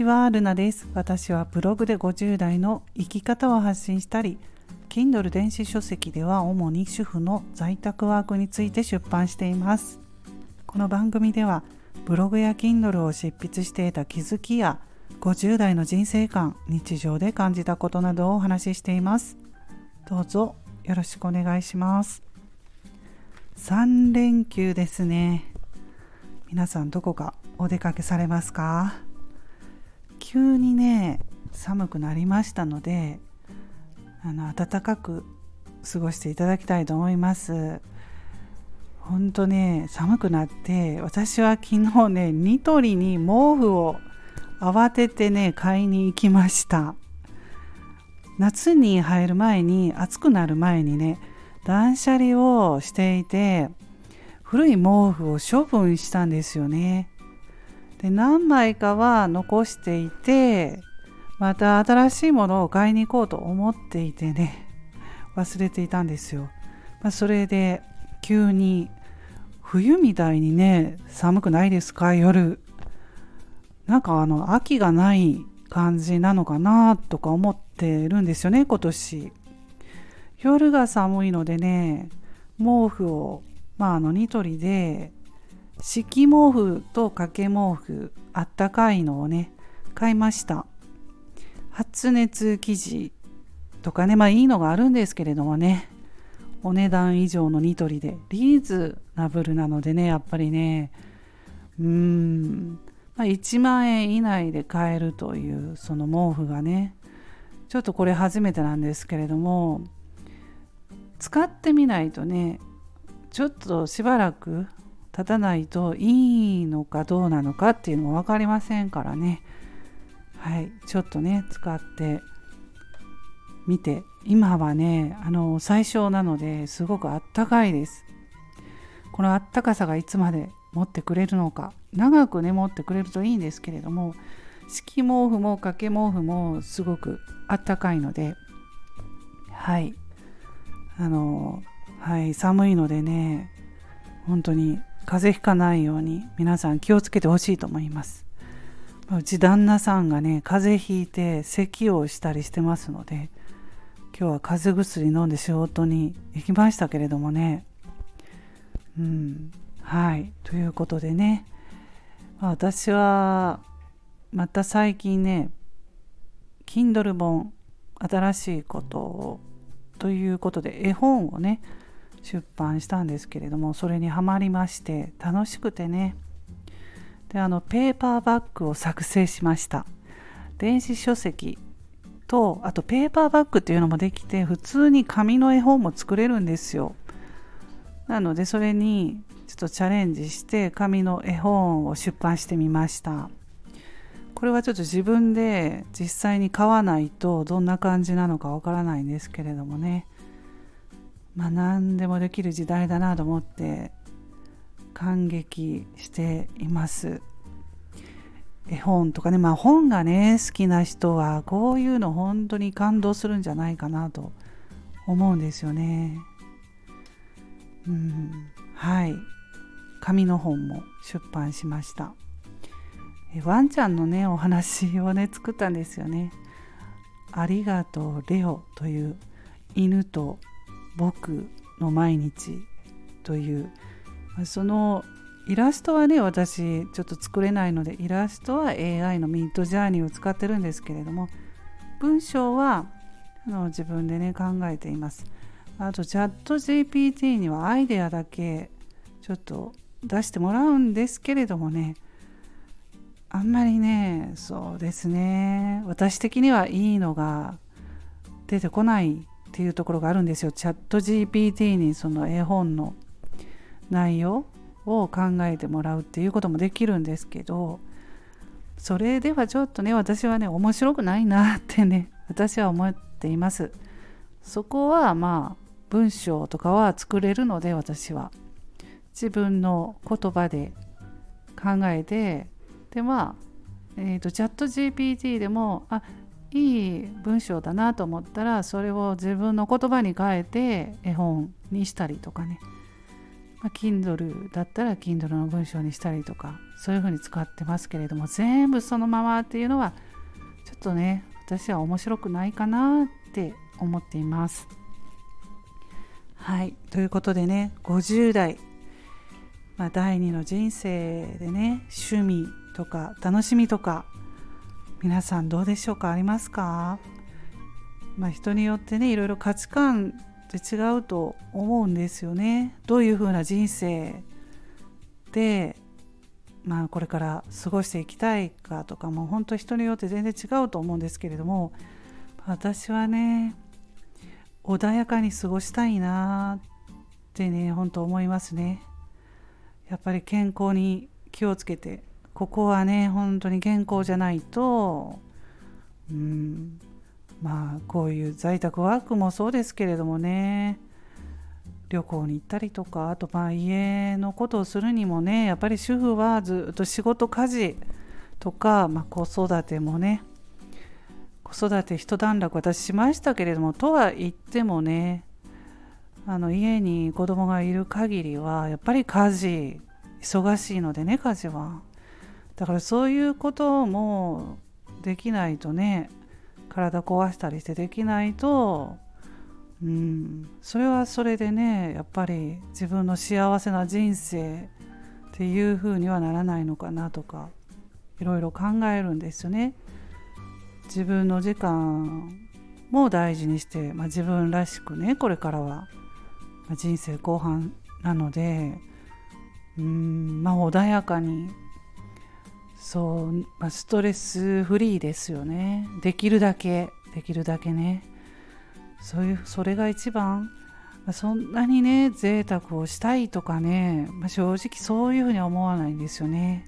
ちは、ルナです。私はブログで50代の生き方を発信したり、Kindle 電子書籍では主に主婦の在宅ワークについて出版しています。この番組では、ブログや Kindle を執筆していた気づきや、50代の人生観、日常で感じたことなどをお話ししています。どうぞよろしくお願いします。3連休ですね。皆さんどこかお出かけされますか？急にね寒くなりましたのであの暖かく過ごしていただきたいと思います本当ね寒くなって私は昨日ねニトリに毛布を慌ててね買いに行きました夏に入る前に暑くなる前にね断捨離をしていて古い毛布を処分したんですよね。で何枚かは残していてまた新しいものを買いに行こうと思っていてね忘れていたんですよ。まあ、それで急に冬みたいにね寒くないですか？夜。なんかあの秋がない感じなのかなとか思ってるんですよね今年。夜が寒いのでね毛布をまあ、あのニトリで敷毛布と掛け毛布あったかいのをね買いました。発熱生地とかねまあいいのがあるんですけれどもねお値段以上のニトリでリーズナブルなのでねやっぱりね。うーん、まあ、1万円以内で買えるというその毛布がねちょっとこれ初めてなんですけれども使ってみないとねちょっとしばらく経たないといいのかどうなのかっていうのも分かりませんからね。はい。ちょっとね使ってみて。今はねあの最小なのですごくあったかいです。このあったかさがいつまで持ってくれるのか。長くね持ってくれるといいんですけれども敷毛布も掛け毛布もすごくあったかいので。はい。あのはい寒いのでね本当に風邪ひかないように皆さん気をつけてほしいと思います。うち旦那さんがね風邪ひいて咳をしたりしてますので今日は風邪薬飲んで仕事に行きましたけれどもね。うんはい。ということでね。私はまた最近ね Kindle 本新しいことをということで絵本をね出版したんですけれどもそれにはまりまして楽しくてね。であのペーパーバッグを作成しました。電子書籍とあとペーパーバッグっていうのもできて普通に紙の絵本も作れるんですよ。なのでそれにちょっとチャレンジして紙の絵本を出版してみました。これはちょっと自分で実際に買わないとどんな感じなのかわからないんですけれどもね。まあ、何でもできる時代だなと思って感激しています。絵本とかね、まあ、本がね好きな人はこういうの本当に感動するんじゃないかなと思うんですよね。うん、はい紙の本も出版しました。ワンちゃんのねお話をね作ったんですよね。ありがとうレオという犬と僕の毎日という。そのイラストはね私ちょっと作れないのでイラストは AI のミッドジャーニーを使ってるんですけれども文章はあの自分でね考えています。あとチャット GPT にはアイデアだけちょっと出してもらうんですけれどもねあんまりねそうですね。私的にはいいのが出てこないっていうところがあるんですよ。チャット GPT にその絵本の内容を考えてもらうっていうこともできるんですけどそれではちょっとね私はね面白くないなってね 私は思っています。そこはまあ文章とかは作れるので私は自分の言葉で考えてでまあ、えーと、とチャット GPT でもあいい文章だなと思ったらそれを自分の言葉に変えて絵本にしたりとかね。まあ、Kindle だったら Kindle の文章にしたりとかそういうふうに使ってますけれども全部そのままっていうのはちょっとね私は面白くないかなって思っています。はい。ということでね50代、まあ、第二の人生でね趣味とか楽しみとか皆さんどうでしょうか？ありますか？まあ、人によってねいろいろ価値観って違うと思うんですよね。どういうふうな人生で、まあ、これから過ごしていきたいかとかも本当人によって全然違うと思うんですけれども私はね穏やかに過ごしたいなってね本当思いますね。やっぱり健康に気をつけてここはね本当に健康じゃないとうんまあこういう在宅ワークもそうですけれどもね旅行に行ったりとかあとまあ家のことをするにもねやっぱり主婦はずっと仕事家事とか、まあ、子育てもね子育て一段落私しましたけれどもとは言ってもねあの家に子供がいる限りはやっぱり家事忙しいのでね家事は。だからそういうこともできないとね体壊したりしてできないとうんそれはそれでねやっぱり自分の幸せな人生っていう風にはならないのかなとかいろいろ考えるんですよね。自分の時間も大事にして、まあ、自分らしくねこれからは、まあ、人生後半なのでうんまあ穏やかにそう、まあ、ストレスフリーですよね。できるだけできるだけね。そういうそれが一番、まあ、そんなにね贅沢をしたいとかね、まあ、正直そういうふうには思わないんですよね、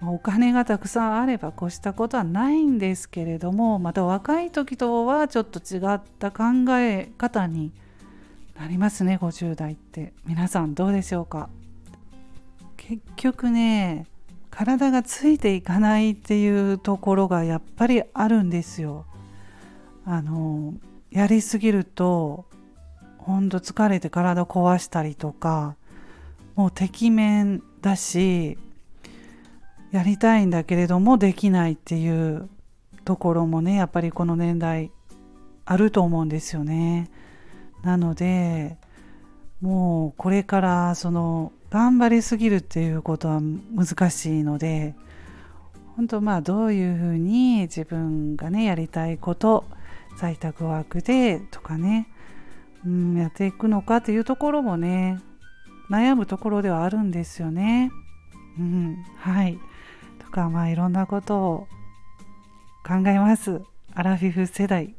まあ、お金がたくさんあれば越したことはないんですけれどもまた若い時とはちょっと違った考え方になりますね50代って。皆さんどうでしょうか？結局ね体がついていかないっていうところがやっぱりあるんですよ。あのやりすぎるとほんと疲れて体壊したりとかもうてきめんだしやりたいんだけれどもできないっていうところもねやっぱりこの年代あると思うんですよね。なのでもうこれからその頑張りすぎるっていうことは難しいので本当まあどういうふうに自分がねやりたいこと在宅ワークでとかね、うん、やっていくのかというところもね悩むところではあるんですよね。うん、はい。とかまあいろんなことを考えます。アラフィフ世代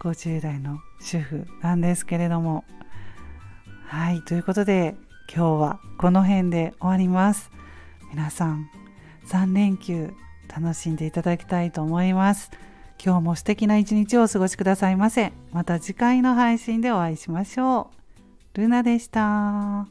50代の主婦なんですけれども。はいということで今日はこの辺で終わります。皆さん3連休楽しんでいただきたいと思います。今日も素敵な一日をお過ごしくださいませ。また次回の配信でお会いしましょう。ルナでした。